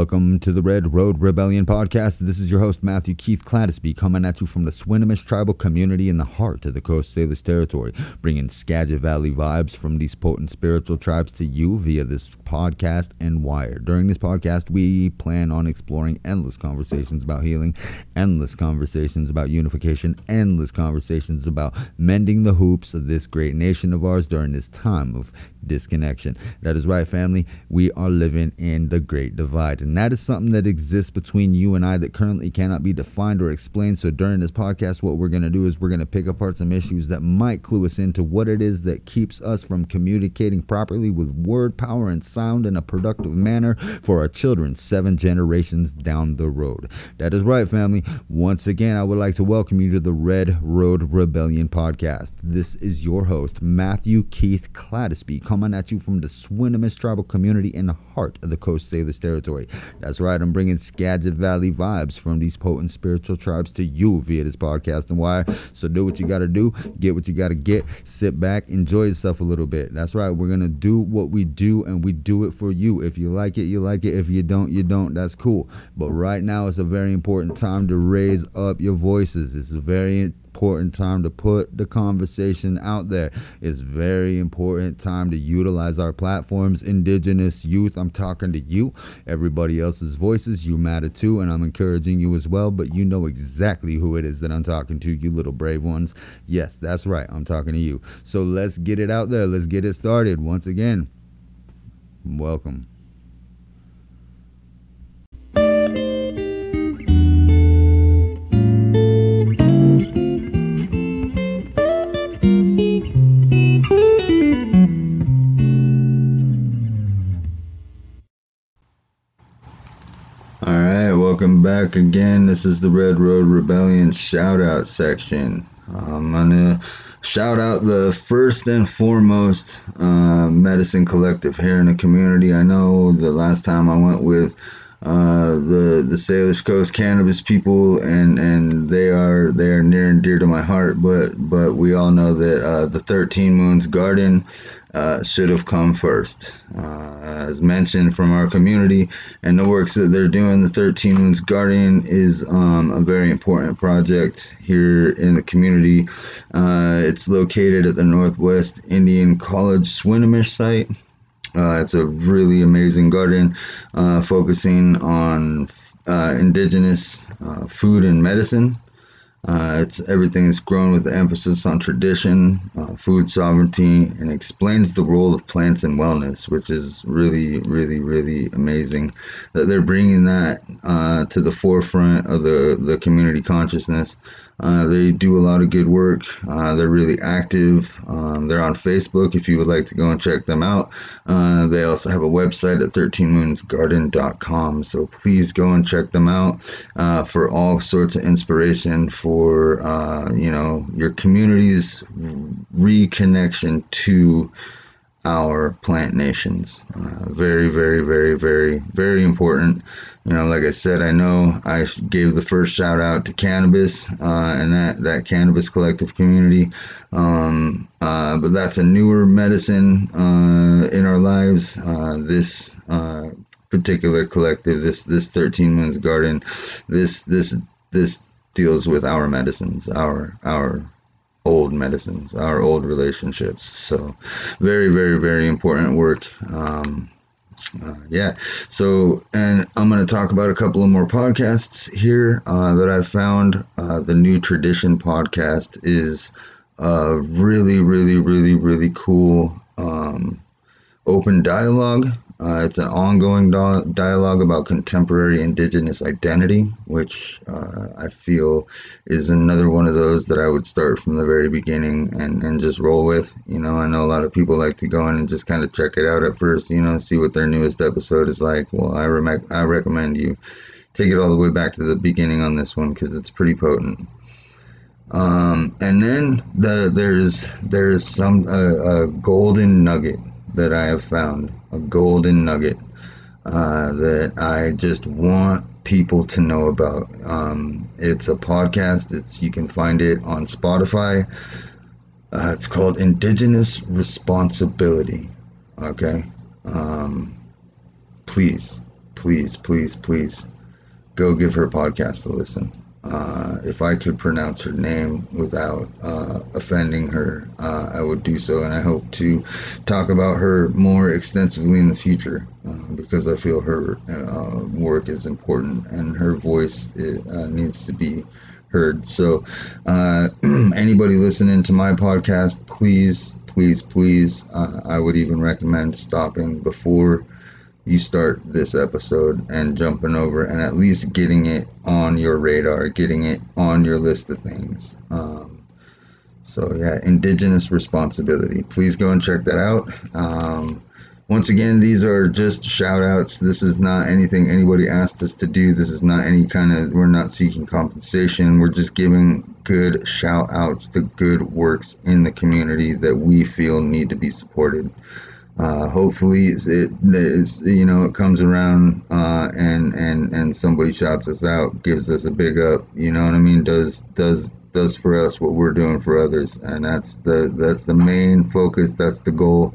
Welcome to the Red Road Rebellion podcast. This is your host, Matthew Keith Clattersby, coming at you from the Swinomish tribal community in the heart of the Coast Salish territory, bringing Skagit Valley vibes from these potent spiritual tribes to you via this podcast and wire. During this podcast, we plan on exploring endless conversations about healing, endless conversations about unification, endless conversations about mending the hoops of this great nation of ours during this time of disconnection. That is right, family. We are living in the great divide. That is something that exists between you and I that currently cannot be defined or explained. So during this podcast, what we're going to do is we're going to pick apart some issues that might clue us into what it is that keeps us from communicating properly with word power and sound in a productive manner for our children seven generations down the road. That is right, family. Once again, I would like to welcome you to the Red Road Rebellion podcast. This is your host, Matthew Keith Clattersby coming at you from the Swinomish tribal community in the heart of the Coast Salish territory. That's right, I'm bringing Skagit Valley vibes from these potent spiritual tribes to you via this podcast and wire. So do what you got to do, get what you got to get, sit back, enjoy yourself a little bit. That's right, we're going to do what we do and we do it for you. If you like it, you like it. If you don't, you don't. That's cool. But right now, it's a very important time to raise up your voices. It's a very important time to put the conversation out there. It's very important time to utilize our platforms. Indigenous youth, I'm talking to you. Everybody else's voices, you matter too, and I'm encouraging you as well. But you know exactly who it is that I'm talking to, you little brave ones. Yes, that's right. I'm talking to you. So let's get it out there. Let's get it started. Once again, welcome. Back again. This is the Red Road Rebellion shout out section. I'm gonna shout out the first and foremost uh, medicine collective here in the community. I know the last time I went with uh, the the Salish Coast cannabis people, and and they are they are near and dear to my heart. But but we all know that uh, the Thirteen Moons Garden uh, should have come first. Uh, as mentioned from our community and the works that they're doing, the 13 Moons Garden is um, a very important project here in the community. Uh, it's located at the Northwest Indian College Swinomish site. Uh, it's a really amazing garden uh, focusing on uh, indigenous food and medicine. Uh, it's everything is grown with emphasis on tradition, uh, food sovereignty, and explains the role of plants in wellness, which is really, really, really amazing that they're bringing that uh, to the forefront of the the community consciousness. Uh, they do a lot of good work. Uh, they're really active. Um, they're on Facebook if you would like to go and check them out. Uh, they also have a website at 13moonsgarden.com. So please go and check them out for all sorts of inspiration for uh, you know your community's reconnection to our plant nations. Uh, very, very, very, very, very important. You know, like I said, I know I gave the first shout out to cannabis uh, and that, that cannabis collective community. Um, uh, but that's a newer medicine uh, in our lives. Uh, this uh, particular collective, this this 13 Moons Garden, this this this deals with our medicines, our our old medicines, our old relationships. So, very, very, very important work. Um, uh, yeah. So, and I'm going to talk about a couple of more podcasts here uh, that I found. Uh, the New Tradition podcast is a really, really, really, really cool um, open dialogue uh, it's an ongoing do- dialogue about contemporary indigenous identity, which uh, I feel is another one of those that I would start from the very beginning and, and just roll with. You know, I know a lot of people like to go in and just kind of check it out at first, you know, see what their newest episode is like. Well, I, re- I recommend you take it all the way back to the beginning on this one because it's pretty potent. Um, and then the, there's there's some uh, a golden nugget that I have found, a golden nugget uh, that I just want people to know about. Um, it's a podcast. It's you can find it on Spotify. Uh, it's called Indigenous Responsibility. Okay, um, please, please, please, please go give her podcast a listen. Uh, if I could pronounce her name without uh, offending her, uh, I would do so. And I hope to talk about her more extensively in the future uh, because I feel her uh, work is important and her voice uh, needs to be heard. So, anybody listening to my podcast, please, please, please, I would even recommend stopping before you start this episode and jumping over and at least getting it on your radar, getting it on your list of things. Um, so, yeah, Indigenous Responsibility. Please go and check that out. Um, once again, these are just shout outs. This is not anything anybody asked us to do. This is not any kind of, we're not seeking compensation. We're just giving good shout outs to good works in the community that we feel need to be supported uh, hopefully it it's, you know it comes around uh, and and and somebody shouts us out gives us a big up you know what i mean? Does does does for us what we're doing for others and that's the that's the main focus that's the goal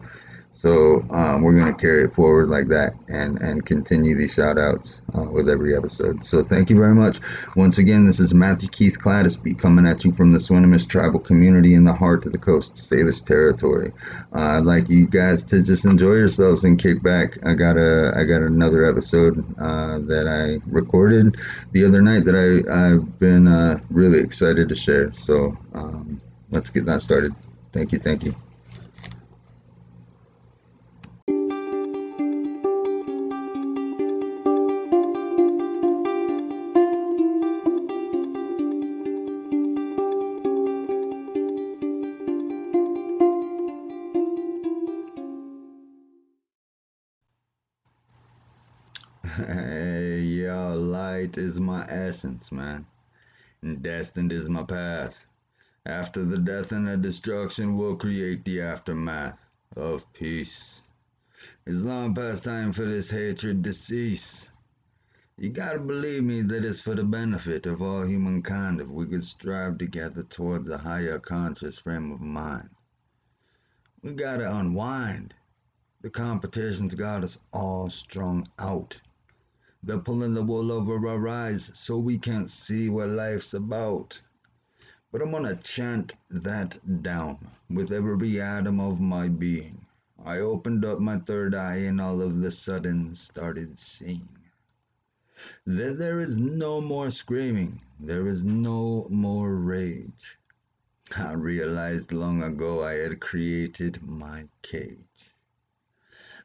so um, we're going to carry it forward like that and, and continue these shout outs uh, with every episode. So thank you very much. Once again, this is Matthew Keith Cladesby coming at you from the Swinomish tribal community in the heart of the coast, Salish territory. Uh, I'd like you guys to just enjoy yourselves and kick back. I got a I got another episode uh, that I recorded the other night that I I've been uh, really excited to share. So um, let's get that started. Thank you. Thank you. Essence, man. And destined is my path. After the death and the destruction, we'll create the aftermath of peace. It's long past time for this hatred to cease. You gotta believe me that it's for the benefit of all humankind if we could strive together towards a higher conscious frame of mind. We gotta unwind. The competition's got us all strung out. They're pulling the wool over our eyes so we can't see what life's about. But I'm gonna chant that down with every atom of my being. I opened up my third eye and all of the sudden started seeing. That there is no more screaming, there is no more rage. I realized long ago I had created my cage.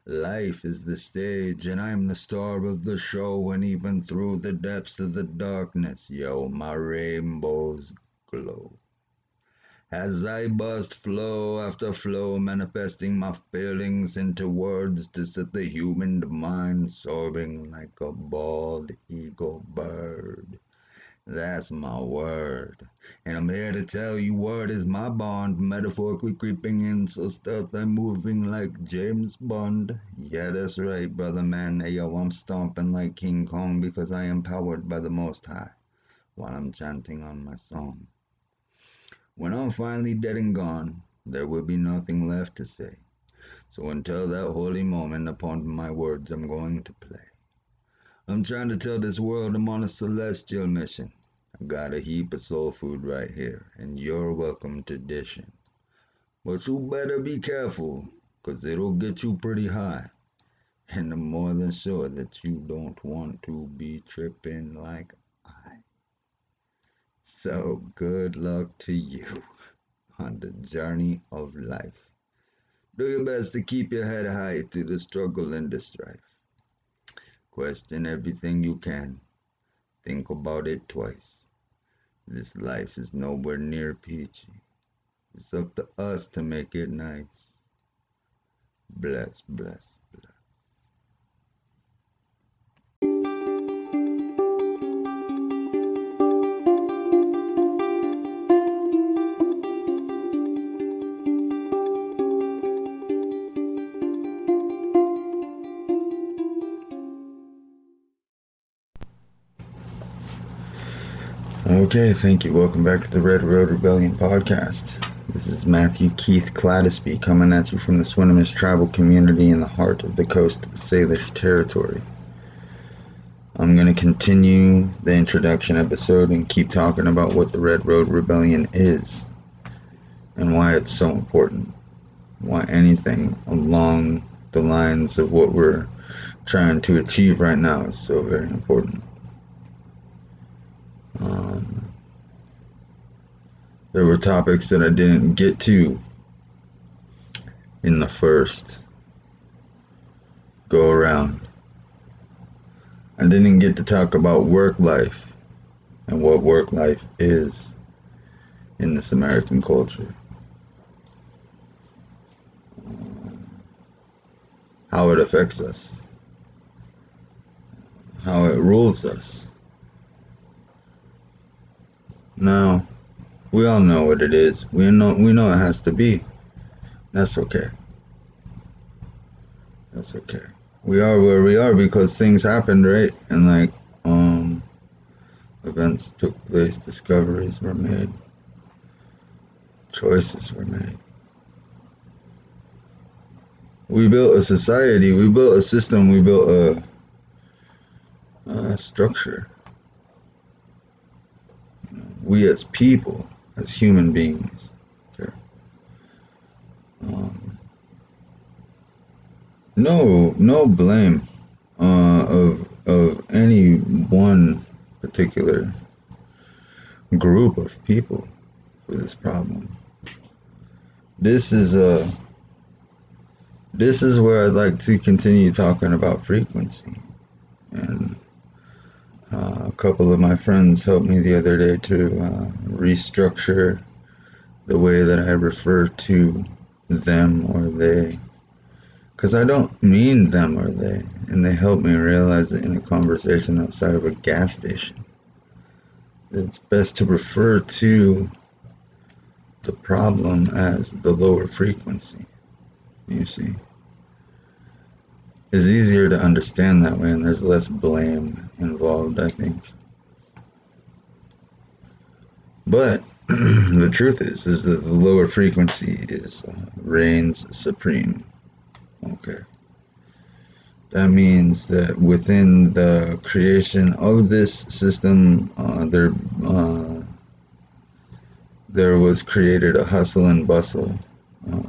Life is the stage, and I'm the star of the show, and even through the depths of the darkness, yo, my rainbows glow. As I bust flow after flow, manifesting my feelings into words to set the human mind soaring like a bald eagle bird. That's my word. And I'm here to tell you word is my bond, metaphorically creeping in so stealth I'm moving like James Bond. Yeah, that's right, brother man. Yo, I'm stomping like King Kong because I am powered by the Most High while I'm chanting on my song. When I'm finally dead and gone, there will be nothing left to say. So until that holy moment upon my words I'm going to play. I'm trying to tell this world I'm on a celestial mission. I got a heap of soul food right here, and you're welcome to dish it. But you better be careful, 'cause it'll get you pretty high. And I'm more than sure that you don't want to be tripping like I. So good luck to you on the journey of life. Do your best to keep your head high through the struggle and the strife. Question everything you can. Think about it twice. This life is nowhere near peachy. It's up to us to make it nice. Bless, bless, bless. Okay, thank you. Welcome back to the Red Road Rebellion podcast. This is Matthew Keith Cladesby coming at you from the Swinomish tribal community in the heart of the Coast Salish territory. I'm going to continue the introduction episode and keep talking about what the Red Road Rebellion is and why it's so important. Why anything along the lines of what we're trying to achieve right now is so very important. Um, there were topics that I didn't get to in the first go around. I didn't get to talk about work life and what work life is in this American culture. How it affects us, how it rules us. Now, we all know what it is. We know we know it has to be. That's okay. That's okay. We are where we are because things happened, right? And like um events took place, discoveries were made, choices were made. We built a society, we built a system, we built a, a structure. We as people, as human beings, okay. Um, no, no blame uh, of of any one particular group of people for this problem. This is a this is where I'd like to continue talking about frequency. And uh, a couple of my friends helped me the other day to uh, restructure the way that I refer to them or they. Because I don't mean them or they. And they helped me realize it in a conversation outside of a gas station. It's best to refer to the problem as the lower frequency. You see? It's easier to understand that way, and there's less blame involved, I think. But the truth is, is that the lower frequency is uh, reigns supreme. Okay. That means that within the creation of this system, uh, there uh, there was created a hustle and bustle uh,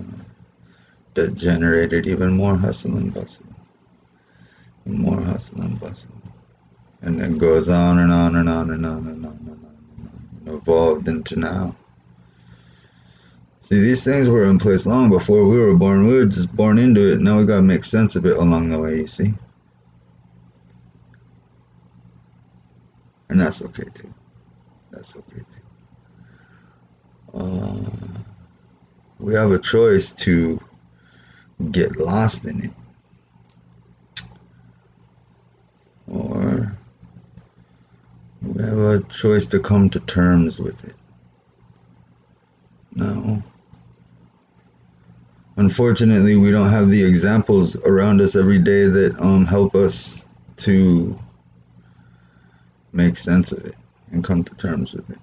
that generated even more hustle and bustle, more hustle and bustle, and it goes on and on and on and on and on and on and on, and evolved into now. See, these things were in place long before we were born. We were just born into it. Now we gotta make sense of it along the way, you see? And that's okay too. That's okay too. Uh, we have a choice to get lost in it. Or we have a choice to come to terms with it. No. Unfortunately, we don't have the examples around us every day that um, help us to make sense of it and come to terms with it.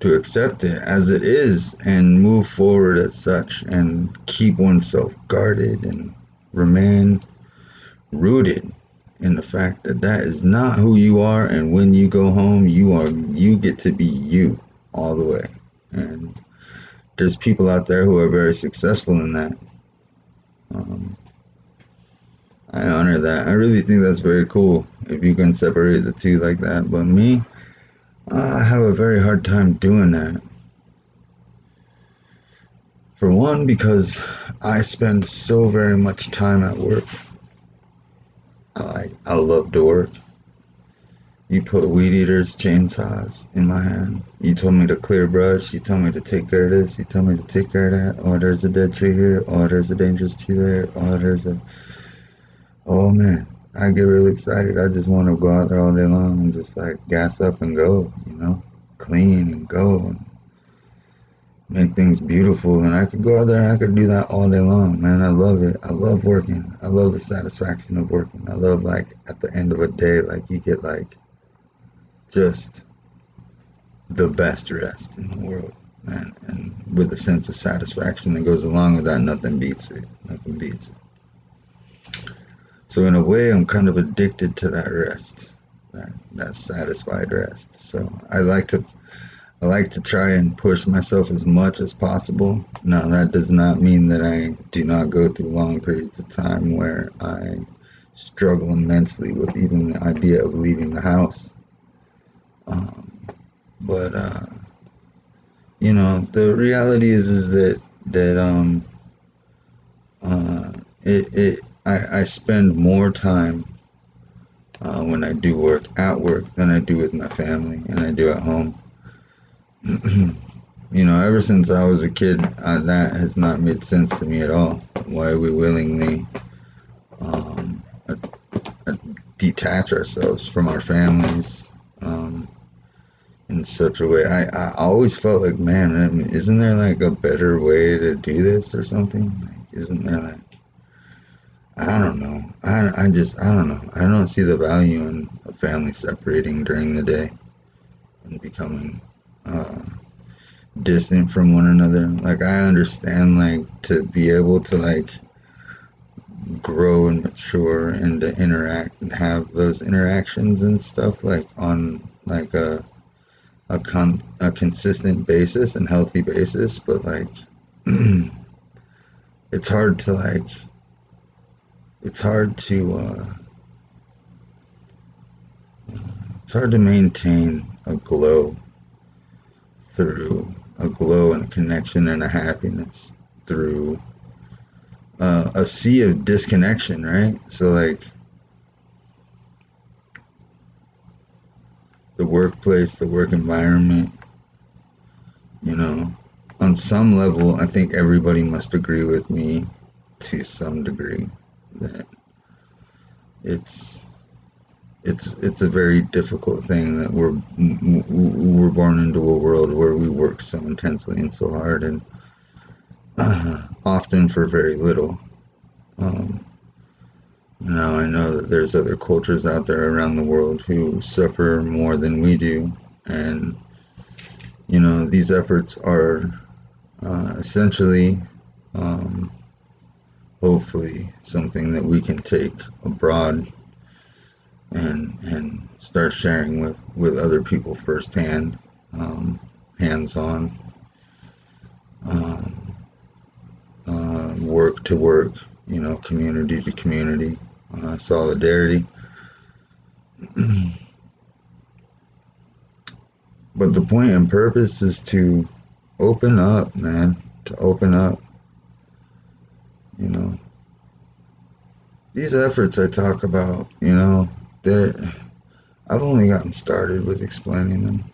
To accept it as it is and move forward as such and keep oneself guarded and remain rooted in the fact that that is not who you are and when you go home you are you get to be you all the way and there's people out there who are very successful in that. Um, I honor that. I really think that's very cool if you can separate the two like that. But me, I have a very hard time doing that. For one, because I spend so very much time at work. I I love to work. You put weed eaters, chainsaws in my hand. You told me to clear brush. You told me to take care of this. You told me to take care of that. Oh, there's a dead tree here. Oh, there's a dangerous tree there. Oh, there's a. Oh man, I get really excited. I just want to go out there all day long and just like gas up and go. You know, clean and go and make things beautiful. And I could go out there and I could do that all day long, man. I love it. I love working. I love the satisfaction of working. I love like at the end of a day, like you get like just the best rest in the world, man. And with a sense of satisfaction that goes along with that, nothing beats it. Nothing beats it. So in a way, I'm kind of addicted to that rest, that that satisfied rest. So I like to I like to try and push myself as much as possible. Now that does not mean that I do not go through long periods of time where I struggle immensely with even the idea of leaving the house. Um, but uh, you know, the reality is is that that um, uh, it it I, I spend more time uh, when I do work at work than I do with my family and I do at home. you know, ever since I was a kid, uh, that has not made sense to me at all. Why we willingly um, detach ourselves from our families um, in such a way. I, I always felt like, man, I mean, isn't there like a better way to do this or something? Like, isn't there like, I don't know. I, I just, I don't know. I don't see the value in a family separating during the day and becoming uh, distant from one another. Like, I understand, like, to be able to, like, grow and mature and to interact and have those interactions and stuff like on like a a con a consistent basis and healthy basis but like it's hard to like it's hard to uh it's hard to maintain a glow through a glow and a connection and a happiness through uh, a sea of disconnection, right? So like the workplace, the work environment, you know, on some level, I think everybody must agree with me to some degree that it's it's it's a very difficult thing that we're we're born into a world where we work so intensely and so hard and uh, often for very little. Um, now I know that there's other cultures out there around the world who suffer more than we do, and you know these efforts are uh, essentially, um, hopefully, something that we can take abroad and and start sharing with with other people firsthand, um, hands on. Um, uh, work to work, you know, community to community, uh, solidarity. but the point and purpose is to open up, man, to open up. You know, these efforts I talk about, you know, they're, I've only gotten started with explaining them.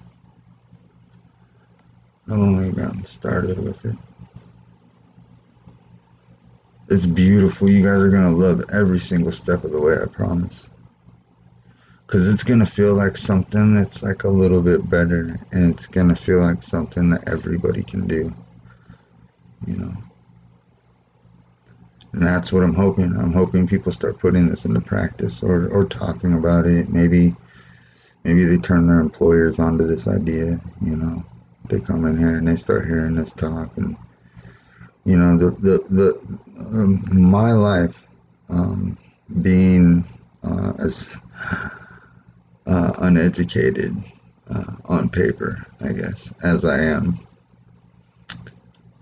I've only gotten started with it. It's beautiful. You guys are going to love every single step of the way, I promise. Because it's going to feel like something that's like a little bit better. And it's going to feel like something that everybody can do. You know? And that's what I'm hoping. I'm hoping people start putting this into practice or, or talking about it. Maybe maybe they turn their employers onto this idea, you know. They come in here and they start hearing this talk and you know the the the um, my life um, being uh, as uh, uneducated uh, on paper, I guess, as I am.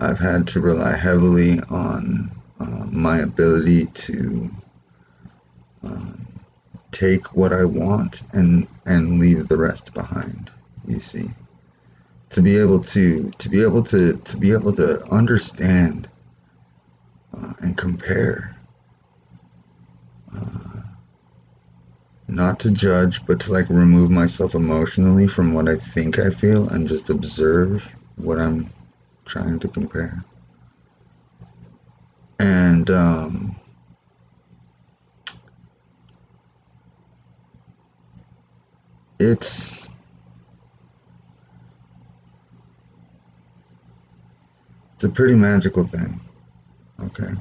I've had to rely heavily on uh, my ability to um, take what I want and and leave the rest behind. You see to be able to to be able to to be able to understand uh, and compare uh, not to judge but to like remove myself emotionally from what i think i feel and just observe what i'm trying to compare and um it's it's a pretty magical thing, okay?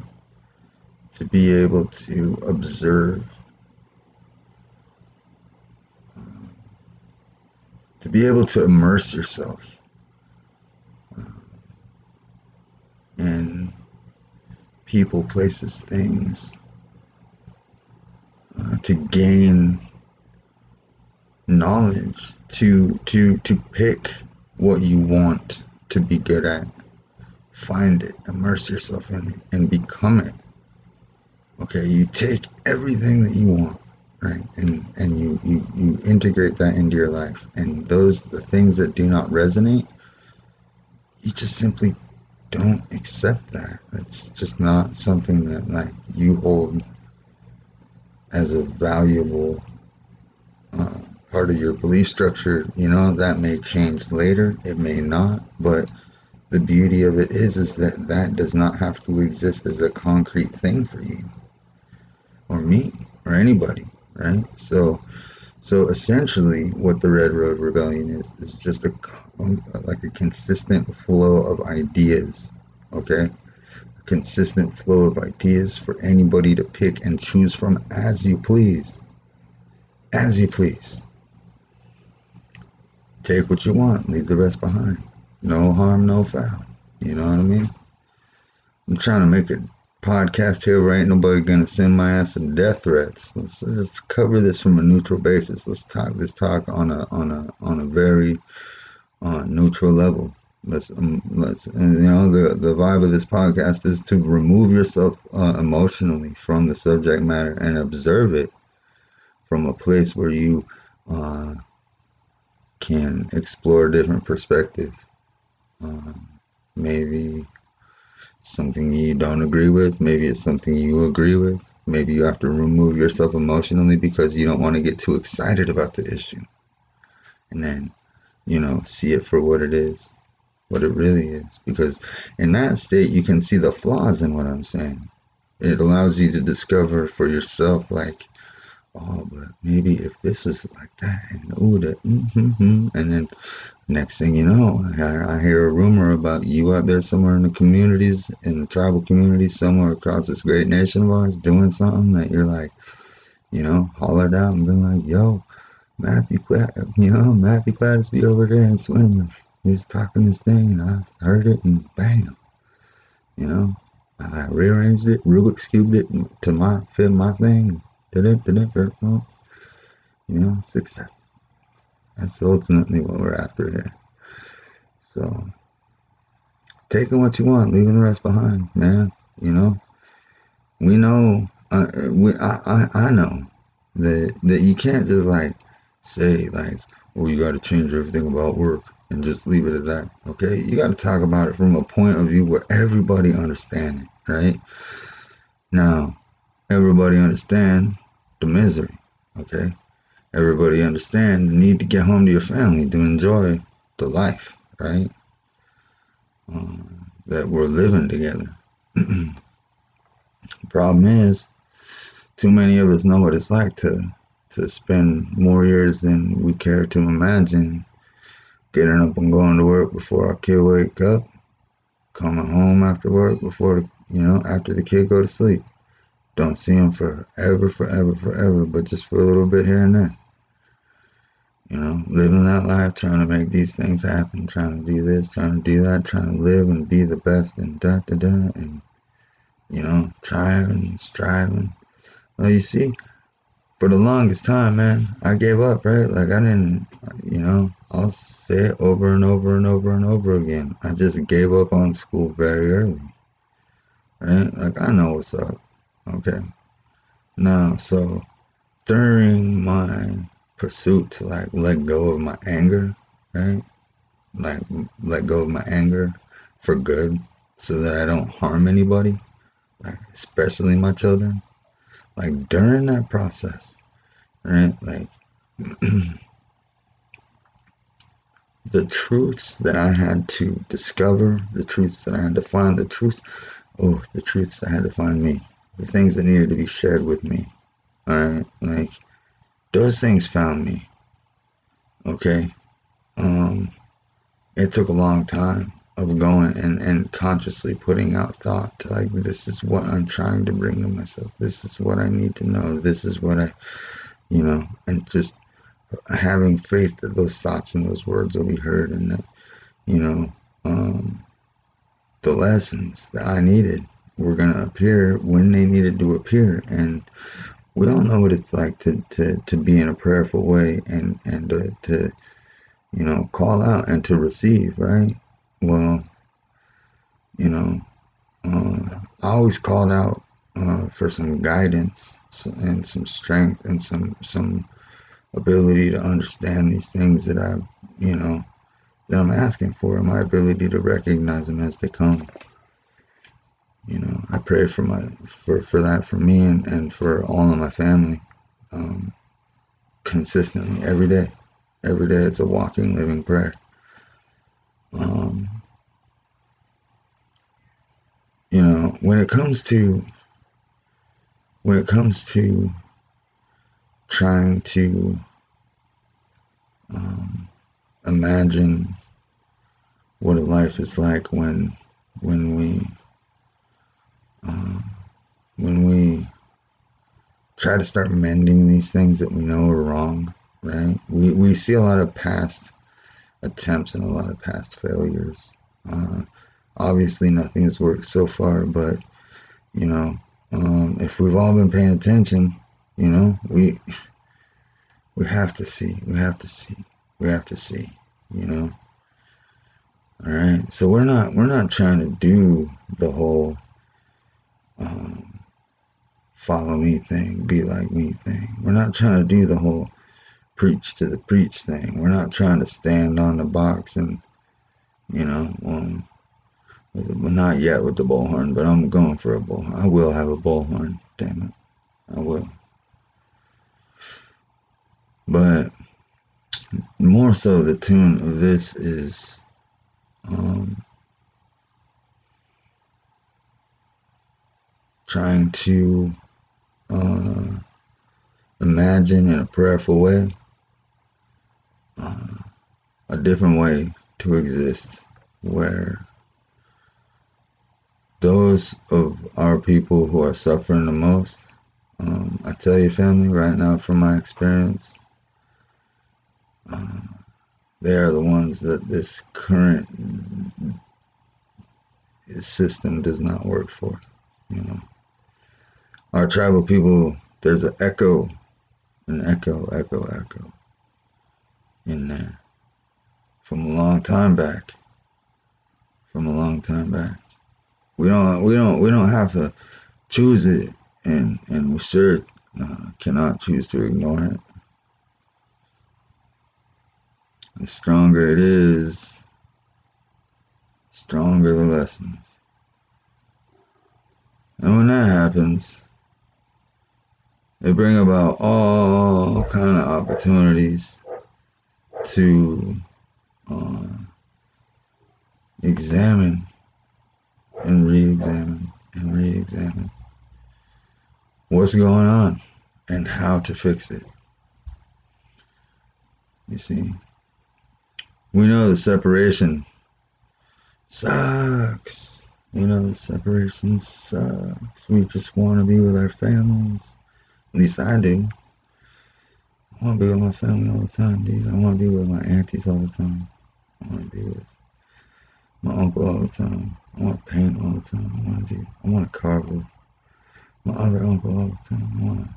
To be able to observe, um, to be able to immerse yourself uh, in people, places, things, uh, to gain knowledge to to to pick what you want to be good at. Find it immerse yourself in it and become it. Okay you take everything that you want right? And and you you, you integrate that into your life. And those the things that do not resonate you just simply don't accept that. It's just not something that like you hold as a valuable uh, part of your belief structure. You know that may change later it may not but the beauty of it is is that that does not have to exist as a concrete thing for you or me or anybody right? So so essentially what the red road rebellion is is just a like a consistent flow of ideas okay? A consistent flow of ideas for anybody to pick and choose from as you please. As you please. Take what you want leave the rest behind. No harm no foul. You know what i mean? I'm trying to make it podcast here where ain't nobody gonna send my ass some death threats. Let's, let's cover this from a neutral basis. Let's talk this talk on a on a on a very uh, neutral level. Let's um, let's and, you know the the vibe of this podcast is to remove yourself uh, emotionally from the subject matter and observe it from a place where you uh, can explore a different perspective. Um, maybe something you don't agree with. Maybe it's something you agree with. Maybe you have to remove yourself emotionally because you don't want to get too excited about the issue. And then, you know, see it for what it is, what it really is. Because in that state, you can see the flaws in what I'm saying. It allows you to discover for yourself, like, oh, but maybe if this was like that, and oh, that, mm-hmm, and then Next thing you know, I, I hear a rumor about you out there somewhere in the communities, in the tribal communities, somewhere across this great nation of ours, doing something that you're like, you know, hollered out and been like, yo, Matthew Platt, you know, Matthew Plattis be over there in Swindon. He was talking this thing and I heard it and bam, you know, I rearranged it, Rubik's cubed it to my fit my thing. You know, success. That's ultimately what we're after here. So, taking what you want, leaving the rest behind, man. You know, we know, uh, we, I, I, I know that that you can't just like say like, well, you got to change everything about work and just leave it at that. Okay, you got to talk about it from a point of view where everybody understands it, right? Now, everybody understand the misery. Okay, everybody understand the need to get home to your family to enjoy the life, right? Um, that we're living together. problem is, too many of us know what it's like to to spend more years than we care to imagine getting up and going to work before our kid wake up, coming home after work before you know after the kid go to sleep. Don't see him forever, forever, forever, but just for a little bit here and there you know, living that life, trying to make these things happen, trying to do this, trying to do that, trying to live and be the best and da da da, and you know, striving and striving. Well, you see, for the longest time, man, I gave up, right? Like I didn't, you know, I'll say it over and over and over and over again. I just gave up on school very early, right? Like I know what's up. Okay. Now, so during my pursuit to like let go of my anger, right? Like let go of my anger for good so that I don't harm anybody, like especially my children. Like during that process, right? Like the truths that I had to discover, the truths that I had to find, the truths, oh, the truths that I had to find me, the things that needed to be shared with me. All right, like those things found me. Okay. Um, it took a long time of going and, and consciously putting out thought to like this is what I'm trying to bring to myself. This is what I need to know. This is what I you know, and just having faith that those thoughts and those words will be heard and that, you know, um, the lessons that I needed were going to appear when they needed to appear. And we all know what it's like to, to, to be in a prayerful way and, and to, to, you know, call out and to receive, right? Well, you know, uh, I always called out uh, for some guidance and some strength and some some ability to understand these things that I, you know, that I'm asking for, and my ability to recognize them as they come. You know, I pray for my for for that for me and, and for all of my family, um, consistently every day. Every day, it's a walking, living prayer. Um, you know, when it comes to when it comes to trying to um, imagine what a life is like when when we um, when we try to start mending these things that we know are wrong, right? We we see a lot of past attempts and a lot of past failures. Uh, obviously, nothing has worked so far, but you know, um, if we've all been paying attention, you know, we we have to see, we have to see, we have to see, you know. All right, so we're not we're not trying to do the whole um, follow me thing, be like me thing. We're not trying to do the whole preach to the preach thing. We're not trying to stand on the box and you know, um, well, not yet with the bullhorn, but I'm going for a bullhorn. I will have a bullhorn. Damn it, I will. But more so, the tune of this is um, trying to uh, imagine in a prayerful way uh, a different way to exist where those of our people who are suffering the most, um, I tell you, family, right now, from my experience, uh, they are the ones that this current system does not work for. You know, our tribal people, there's an echo, an echo, echo, echo in there from a long time back. From a long time back. We don't, we don't, we don't have to choose it, and and we sure uh, cannot choose to ignore it. The stronger it is, stronger the lessons. And when that happens, they bring about all kind of opportunities to uh, examine and re-examine and re-examine what's going on and how to fix it. You see, we know the separation sucks. You know, the separation sucks. We just want to be with our families. At least I do. I want to be with my family all the time, dude. I want to be with my aunties all the time. I want to be with my uncle all the time. I want to paint all the time. I want to do. I want to carve with my other uncle all the time. I want to,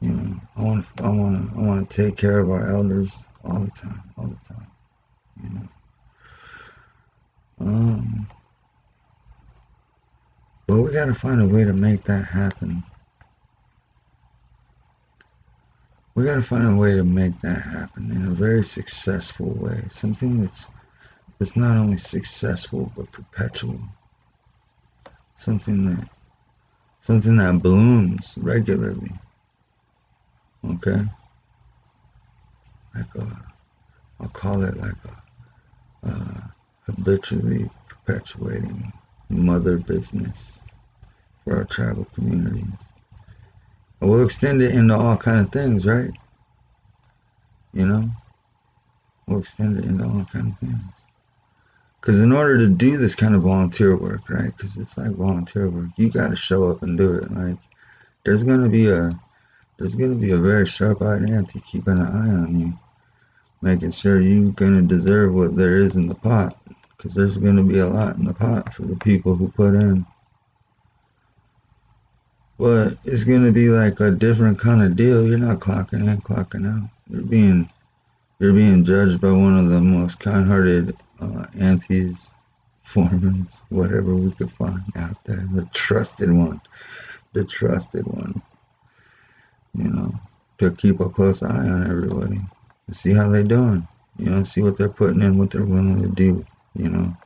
you know, I want to. I want to. I want to take care of our elders all the time. All the time. You know. Um. But we got to find a way to make that happen. We got to find a way to make that happen in a very successful way. Something that's that's not only successful but perpetual. Something that something that blooms regularly. Okay? Like a I'll call it like a uh, habitually perpetuating mother business for our tribal communities. We'll extend it into all kind of things, right? You know, we'll extend it into all kind of things. Because in order to do this kind of volunteer work, right? Because it's like volunteer work, you got to show up and do it. Like, there's gonna be a, there's gonna be a very sharp-eyed auntie keeping an eye on you, making sure you're gonna deserve what there is in the pot. Because there's gonna be a lot in the pot for the people who put in. But it's gonna be like a different kind of deal. You're not clocking in, clocking out. You're being you're being judged by one of the most kind-hearted uh, aunties, foremans, whatever we could find out there. The trusted one, the trusted one. You know, to keep a close eye on everybody, see how they're doing. You know, see what they're putting in, what they're willing to do. You know.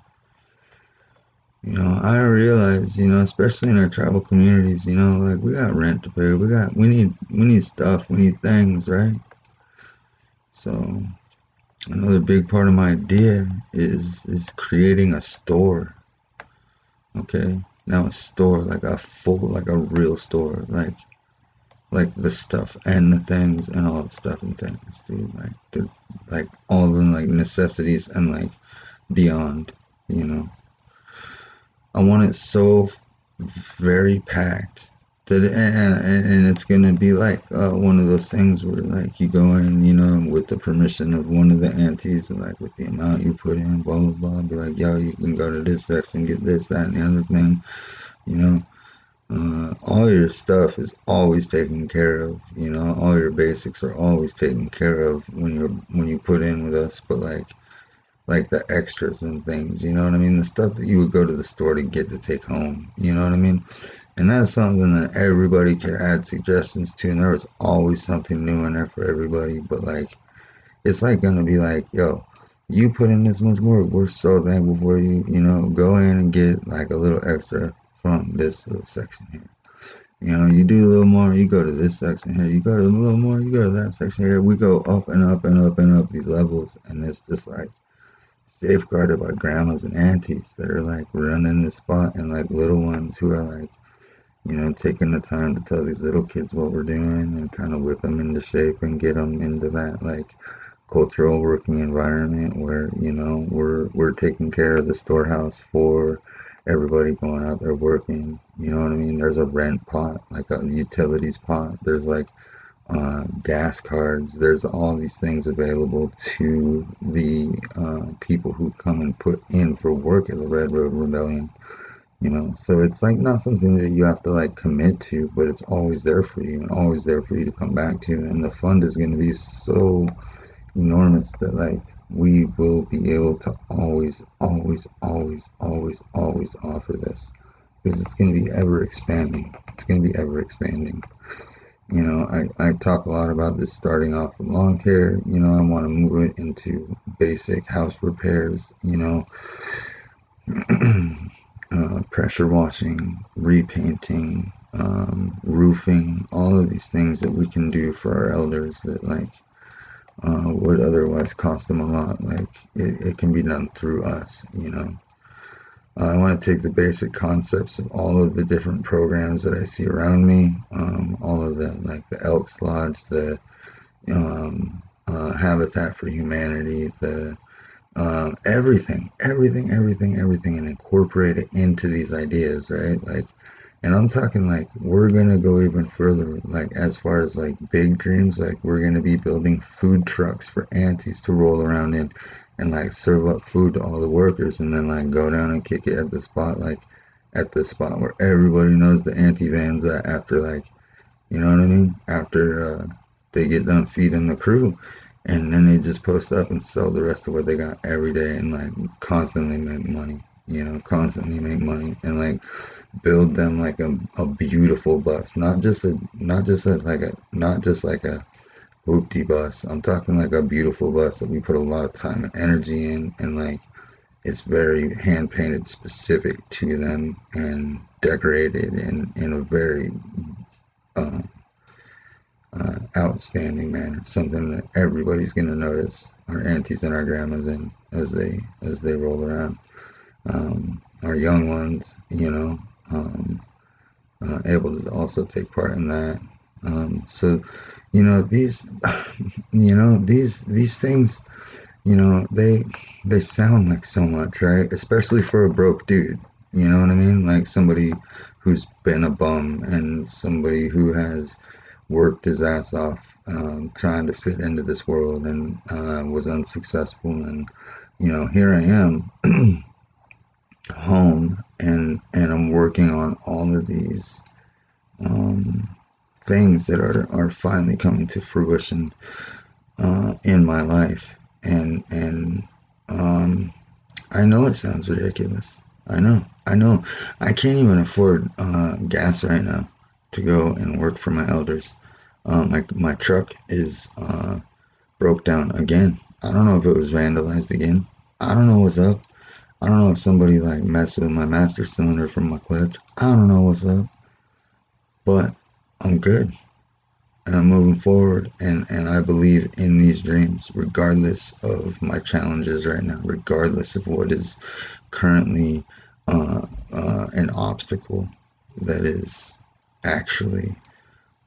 You know, I realize, you know, especially in our tribal communities, you know, like we got rent to pay, we got, we need, we need stuff, we need things, right? So, another big part of my idea is is creating a store. Okay, now a store like a full, like a real store, like like the stuff and the things and all the stuff and things, dude. Like the like all the like necessities and like beyond, you know. I want it so very packed that and, and it's gonna be like uh, one of those things where like you go in, you know, with the permission of one of the aunties, and like with the amount you put in, blah blah blah. Be like, yo, you can go to this section, get this, that, and the other thing, you know. Uh, all your stuff is always taken care of. You know, all your basics are always taken care of when you're when you put in with us. But like like the extras and things, you know what I mean? The stuff that you would go to the store to get to take home, you know what I mean? And that's something that everybody can add suggestions to, and there was always something new in there for everybody. But like, it's like gonna be like, yo, you put in this much work, we're so thankful for you. You know, go in and get like a little extra from this little section here. You know, you do a little more, you go to this section here, you go to a little more, you go to that section here. We go up and up and up and up these levels, and it's just like safeguarded by grandmas and aunties that are like running the spot and like little ones who are like you know taking the time to tell these little kids what we're doing and kind of whip them into shape and get them into that like cultural working environment where you know we're we're taking care of the storehouse for everybody going out there working. You know what i mean? There's a rent pot like a utilities pot. There's like uh, gas cards. There's all these things available to the uh, people who come and put in for work at the Red Road Rebellion. You know, so it's like not something that you have to like commit to, but it's always there for you and always there for you to come back to. And the fund is going to be so enormous that like we will be able to always, always, always, always, always offer this because it's going to be ever expanding. It's going to be ever expanding. You know, I, I talk a lot about this starting off with lawn care. You know, I want to move it into basic house repairs, you know, uh, pressure washing, repainting, um, roofing, all of these things that we can do for our elders that, like, uh, would otherwise cost them a lot. Like, it, it can be done through us, you know. Uh, I want to take the basic concepts of all of the different programs that I see around me, um, all of them, like the Elks Lodge, the um, uh, Habitat for Humanity, the uh, everything, everything, everything, everything, and incorporate it into these ideas, right? Like, and I'm talking like we're gonna go even further, like as far as like big dreams, like we're gonna be building food trucks for aunties to roll around in and like serve up food to all the workers and then like go down and kick it at the spot like at the spot where everybody knows the anti-van's at after like you know what I mean? After uh, they get done feeding the crew and then they just post up and sell the rest of what they got every day and like constantly make money you know constantly make money and like build them like a, a beautiful bus. Not just a not just a like a not just like a hoopty bus. I'm talking like a beautiful bus that we put a lot of time and energy in, and like it's very hand painted specific to them and decorated in in a very uh, uh, outstanding manner. Something that everybody's gonna notice. Our aunties and our grandmas in as they as they roll around. Um, our young ones, you know, um, uh, able to also take part in that. Um, so you know these you know these these things you know they they sound like so much right? Especially for a broke dude you know what i mean? Like somebody who's been a bum and somebody who has worked his ass off um, trying to fit into this world and uh, was unsuccessful and you know here i am home and and i'm working on all of these um, things that are, are finally coming to fruition uh, in my life. And, and um, I know it sounds ridiculous. I know. I know. I can't even afford uh, gas right now to go and work for my elders. Um, my, my truck is uh, broke down again. I don't know if it was vandalized again. I don't know what's up. I don't know if somebody like messed with my master cylinder from my clutch. I don't know what's up. But I'm good. And I'm moving forward and, and I believe in these dreams regardless of my challenges right now, regardless of what is currently uh, uh, an obstacle that is actually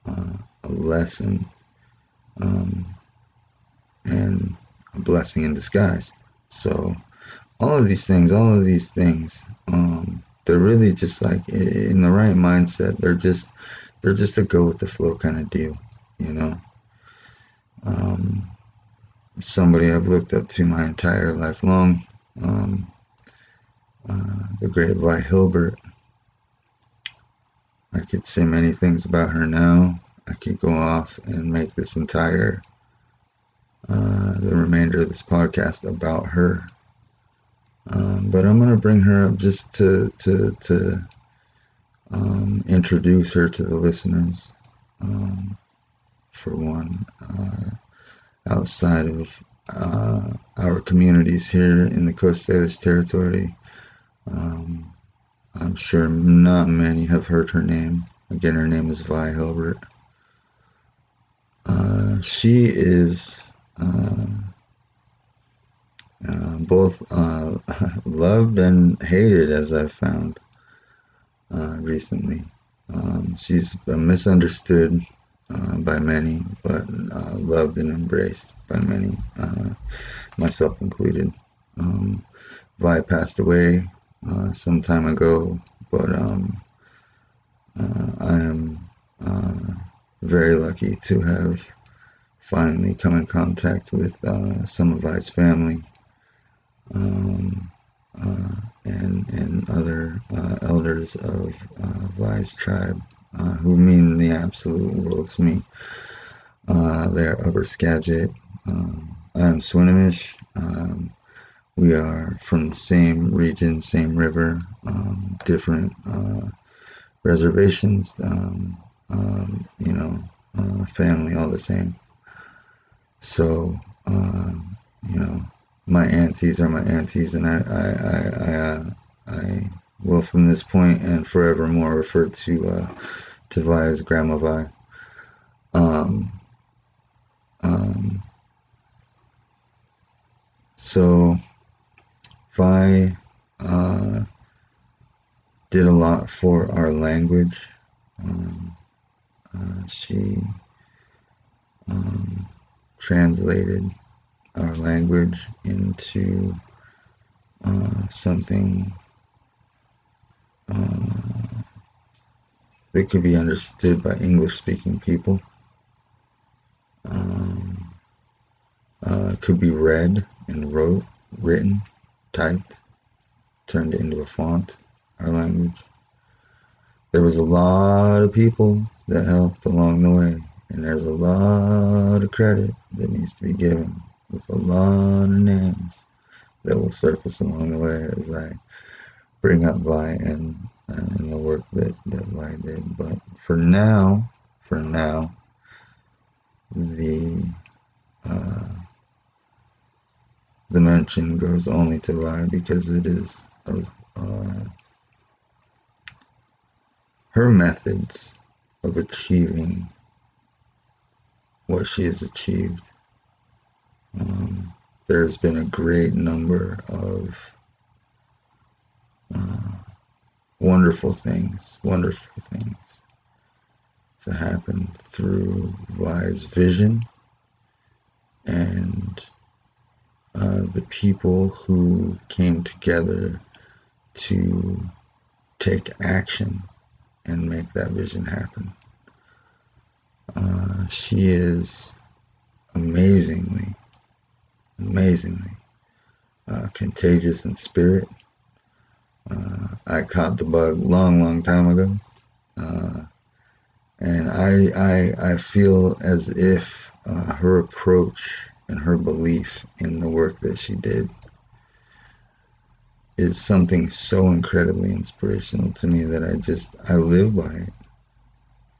uh, a lesson um, and a blessing in disguise. So all of these things, all of these things, um, they're really just like in the right mindset. They're just they're just a go with the flow kind of deal, you know. Um, somebody I've looked up to my entire life long. Um, uh, the great Vi Hilbert. I could say many things about her now. I could go off and make this entire uh, the remainder of this podcast about her. Um, but I'm to bring her up just to to to um, introduce her to the listeners. Um, for one, uh, outside of uh, our communities here in the Salish territory, um, I'm sure not many have heard her name. Again, her name is Vi Hilbert. Uh, she is uh, uh, both uh, loved and hated, as I've found uh, recently. Um, she's misunderstood uh, by many, but uh, loved and embraced by many, myself included. Um, Vi passed away some time ago, but um, I am very lucky to have finally come in contact with uh, some of Vi's family um, uh, and and other uh, of uh, Vi's tribe uh, who mean the absolute world to me. Uh, they're Upper Skagit. Um, I am Swinomish. Um, we are from the same region, same river, um, different reservations. Um, um, you know, family all the same. So, you know, my aunties are my aunties, and I I I I, uh, I will from this point and forevermore refer to uh, to Vi as Grandma Vi. Um, um, so Vi uh, did a lot for our language. Um, uh, she um, translated our language into uh, something uh, that could be understood by English speaking people. Um, uh, could be read and wrote, written, typed, turned into a font, our language. There was a lot of people that helped along the way, and there's a lot of credit that needs to be given with a lot of names that will surface along the way as I bring up Vi and, and the work that, that Vi did. But for now, for now, the uh, the mention goes only to Vi because it is of uh, her methods of achieving what she has achieved um, there's been a great number of uh, wonderful things, wonderful things to happen through Vi's vision and uh, the people who came together to take action and make that vision happen. Uh, she is amazingly amazingly uh, contagious in spirit. Uh, I caught the bug long, long time ago. Uh, and I I I feel as if uh, her approach and her belief in the work that she did is something so incredibly inspirational to me that I just I live by it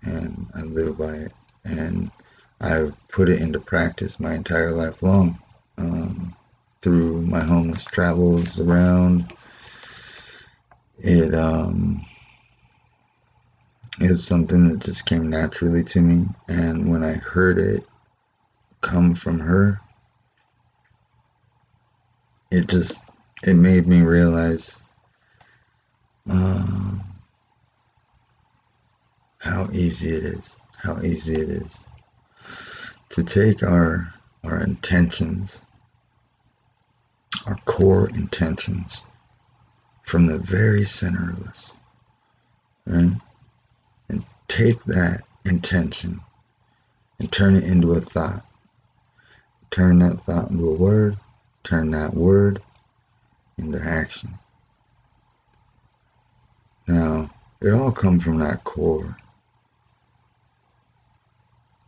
and I live by it and I've put it into practice my entire life long um, through my homeless travels around it um it was something that just came naturally to me. And when I heard it come from her it just it made me realize um, how easy it is, how easy it is to take our our intentions, our core intentions from the very center of us, right? And take that intention and turn it into a thought. Turn that thought into a word, turn that word into action. Now, it all comes from that core.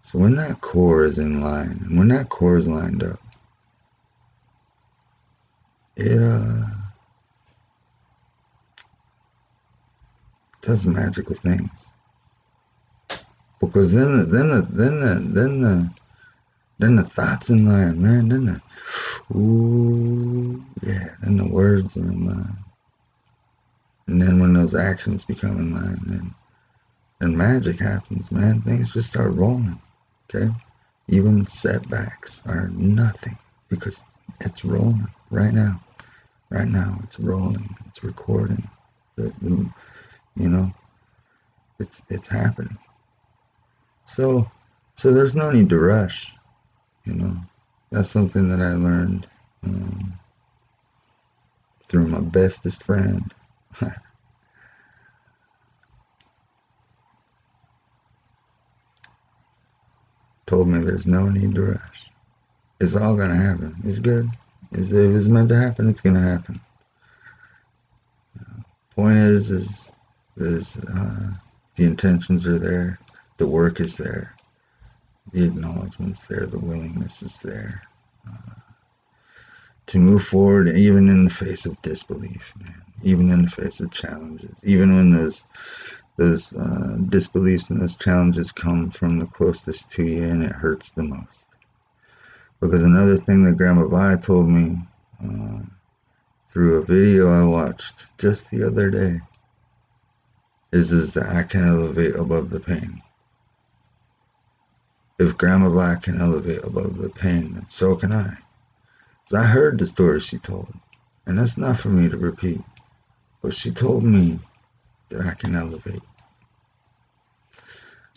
So when that core is in line, when that core is lined up, it uh does magical things. Because then the, then the then the then the then the thoughts in line, man, then the Ooh, yeah. Then the words are in line. And then when those actions become in line, then, then magic happens, man. Things just start rolling. Okay? Even setbacks are nothing because it's rolling right now. Right now, it's rolling. It's recording. The, the, you know, it's it's happening. So, so there's no need to rush. You know, that's something that I learned um, through my bestest friend. Told me there's no need to rush. It's all gonna happen. It's good. It's, if it's meant to happen, it's gonna happen. Point is, is, uh, the intentions are there, the work is there, the acknowledgments there, the willingness is there. Uh, to move forward, even in the face of disbelief, man. Even in the face of challenges, even when those those uh, disbeliefs and those challenges come from the closest to you, and it hurts the most. Because another thing that Grandma Vi told me uh, through a video I watched just the other day is is that I can elevate above the pain if Grandma Black can elevate above the pain, then so can I. As I heard the story she told, and that's not for me to repeat, but she told me that I can elevate.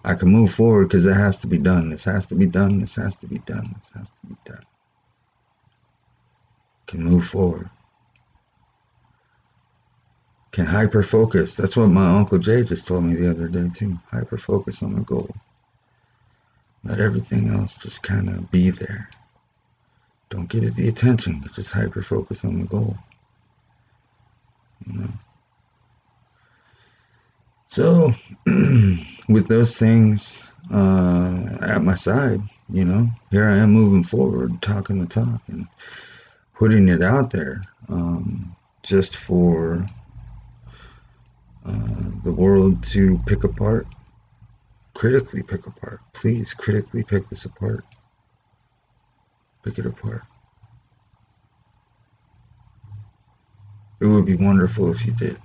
I can move forward because it has to be done. This has to be done. This has to be done. This has to be done. Can move forward. Can hyper focus. That's what my Uncle Jay just told me the other day, too. Hyper focus on the goal. Let everything else just kind of be there. Don't give it the attention. Just hyper focus on the goal. You know. So, with those things uh, at my side, you know, here I am moving forward, talking the talk and putting it out there um, just for uh, the world to pick apart critically pick apart. Please critically pick this apart. Pick it apart. It would be wonderful if you did.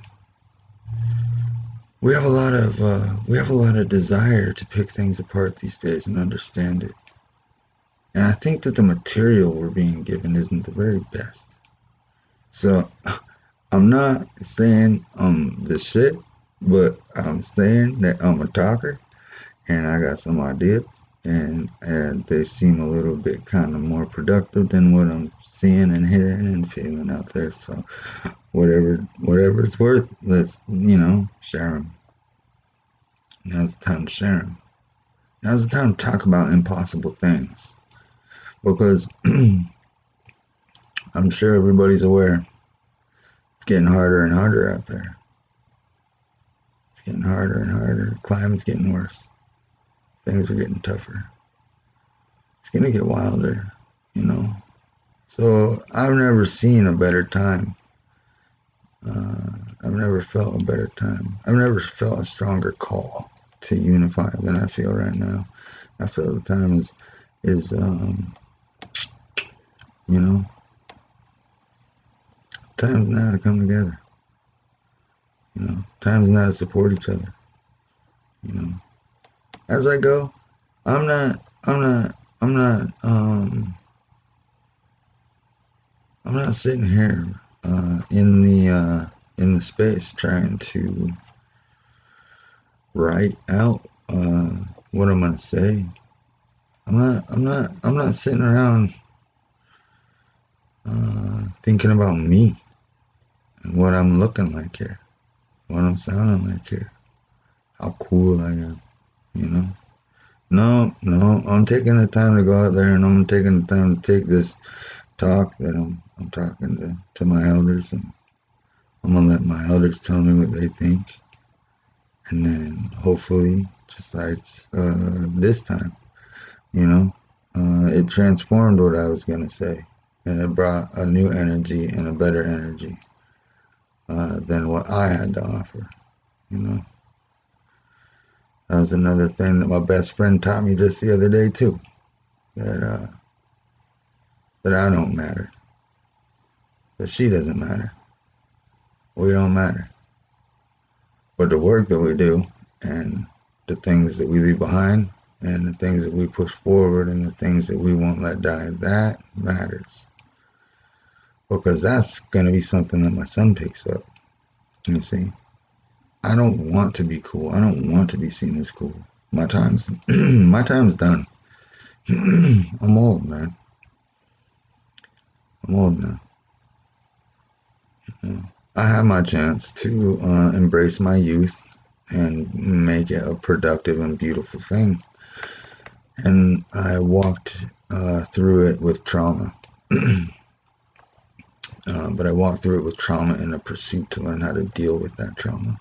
We have a lot of uh, we have a lot of desire to pick things apart these days and understand it. And I think that the material we're being given isn't the very best. So I'm not saying I'm the shit, but I'm saying that I'm a talker and I got some ideas and and they seem a little bit kind of more productive than what I'm seeing and hearing and feeling out there. So whatever whatever it's worth, let's you know share them. Now's the time to share them. Now's the time to talk about impossible things because I'm sure everybody's aware getting harder and harder out there. It's getting harder and harder. Climate's getting worse things are getting tougher. It's gonna get wilder, you know. So I've never seen a better time. Uh, I've never felt a better time. I've never felt a stronger call to unify than I feel right now. I feel the time is is um, you know time's now to come together. You know, time's now to support each other. You know. As I go, I'm not I'm not I'm not um I'm not sitting here uh, in the uh, in the space trying to write out uh, what I'm gonna say. I'm not I'm not I'm not sitting around uh, thinking about me what I'm looking like here, what I'm sounding like here, how cool I am, you know. No, no, I'm taking the time to go out there and I'm taking the time to take this talk that I'm I'm talking to, to my elders and I'm gonna let my elders tell me what they think. And then hopefully, just like uh, this time, you know, uh, it transformed what I was gonna say. And it brought a new energy and a better energy uh, than what I had to offer, you know. That was another thing that my best friend taught me just the other day too. That uh, that I don't matter. That she doesn't matter. We don't matter. But the work that we do and the things that we leave behind and the things that we push forward and the things that we won't let die, that matters. Because that's going to be something that my son picks up. You see? I don't want to be cool. I don't want to be seen as cool. My time's my time's done. I'm old, man. I'm old now. I had my chance to uh, embrace my youth and make it a productive and beautiful thing. And I walked uh, through it with trauma. uh, but I walked through it with trauma in a pursuit to learn how to deal with that trauma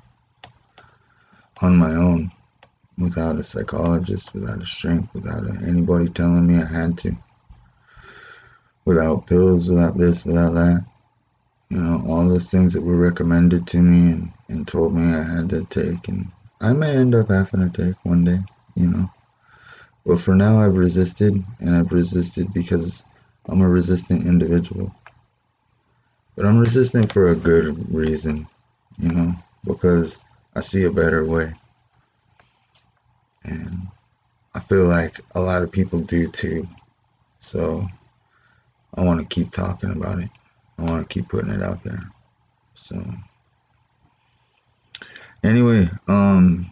on my own without a psychologist, without a strength, without anybody telling me I had to, without pills, without this, without that you know, all those things that were recommended to me and, and told me I had to take. And I may end up having to take one day, you know. But for now, I've resisted, and I've resisted because I'm a resistant individual. But I'm resisting for a good reason, you know, because I see a better way. And I feel like a lot of people do too. So I want to keep talking about it. I want to keep putting it out there. So anyway, um,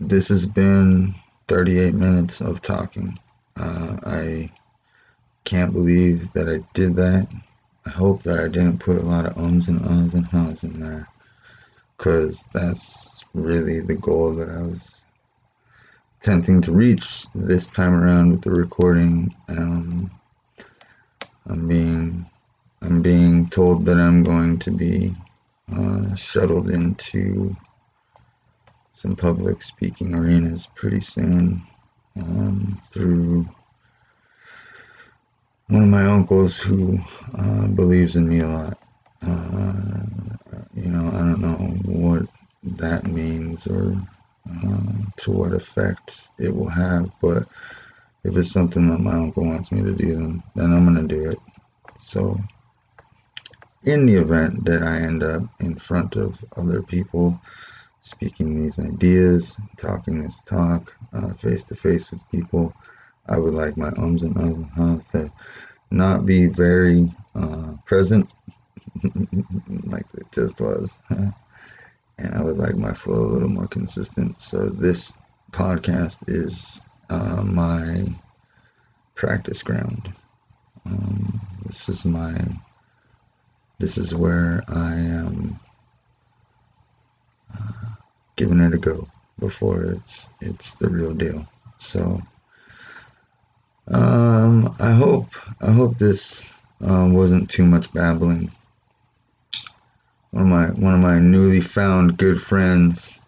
this has been 38 minutes of talking. Uh, I can't believe that I did that. I hope that I didn't put a lot of ums and uhs and huhs in there, cause that's really the goal that I was attempting to reach this time around with the recording. Um, I'm being I'm being told that I'm going to be uh, shuttled into some public speaking arenas pretty soon um, through one of my uncles who uh, believes in me a lot. Uh, you know, I don't know what that means or uh, to what effect it will have, but if it's something that my uncle wants me to do, then, then I'm going to do it. So in the event that I end up in front of other people speaking these ideas, talking this talk face to face with people, I would like my ums and ahs to not be very uh, present like it just was. and I would like my flow a little more consistent. So this podcast is uh, my practice ground. Um, this is my this is where I am uh, giving it a go before it's it's the real deal. So um, I hope I hope this uh, wasn't too much babbling. One of my one of my newly found good friends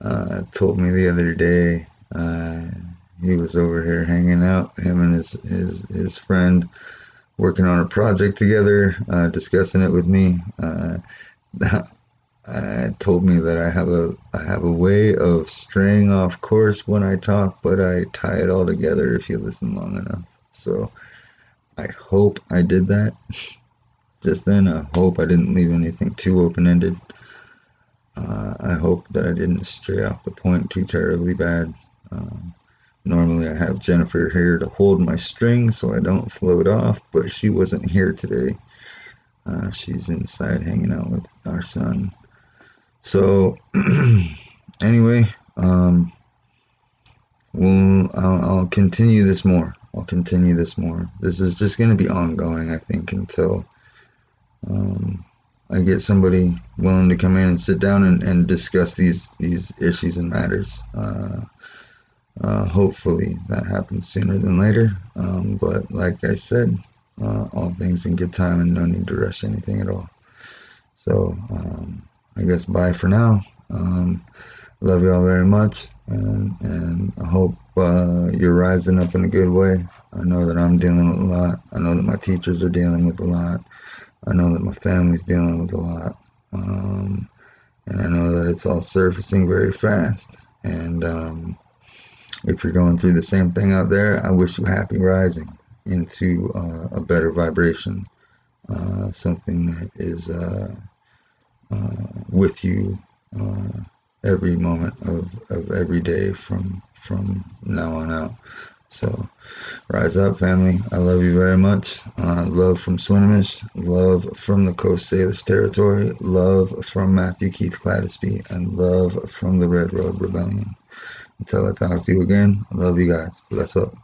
uh, told me the other day Uh, he was over here hanging out, him and his his his friend, working on a project together, uh, discussing it with me. Uh, told me that I have a I have a way of straying off course when I talk, but I tie it all together if you listen long enough. So I hope I did that just then. I hope I didn't leave anything too open ended. Uh, I hope that I didn't stray off the point too terribly bad. Um, normally, I have Jennifer here to hold my string so I don't float off, but she wasn't here today. Uh, she's inside hanging out with our son. So, anyway, um, we'll, I'll, I'll continue this more. I'll continue this more. This is just going to be ongoing, I think, until um, I get somebody willing to come in and sit down and, and discuss these these issues and matters. Uh, uh, hopefully that happens sooner than later. Um, but like I said, uh, all things in good time and no need to rush anything at all. So um, I guess bye for now. Um, love y'all very much, and and I hope uh, you're rising up in a good way. I know that I'm dealing with a lot. I know that my teachers are dealing with a lot. I know that my family's dealing with a lot. Um, and I know that it's all surfacing very fast. And um, if you're going through the same thing out there, I wish you happy rising into uh, a better vibration, uh, something that is uh, with you uh, every moment of, of every day from from now on out. So, rise up, family. I love you very much. Uh, love from Swinomish, love from the Coast Salish territory, love from Matthew Keith Cladisby, and love from the Red Road Rebellion. Until I talk to you again, I love you guys. Bless up.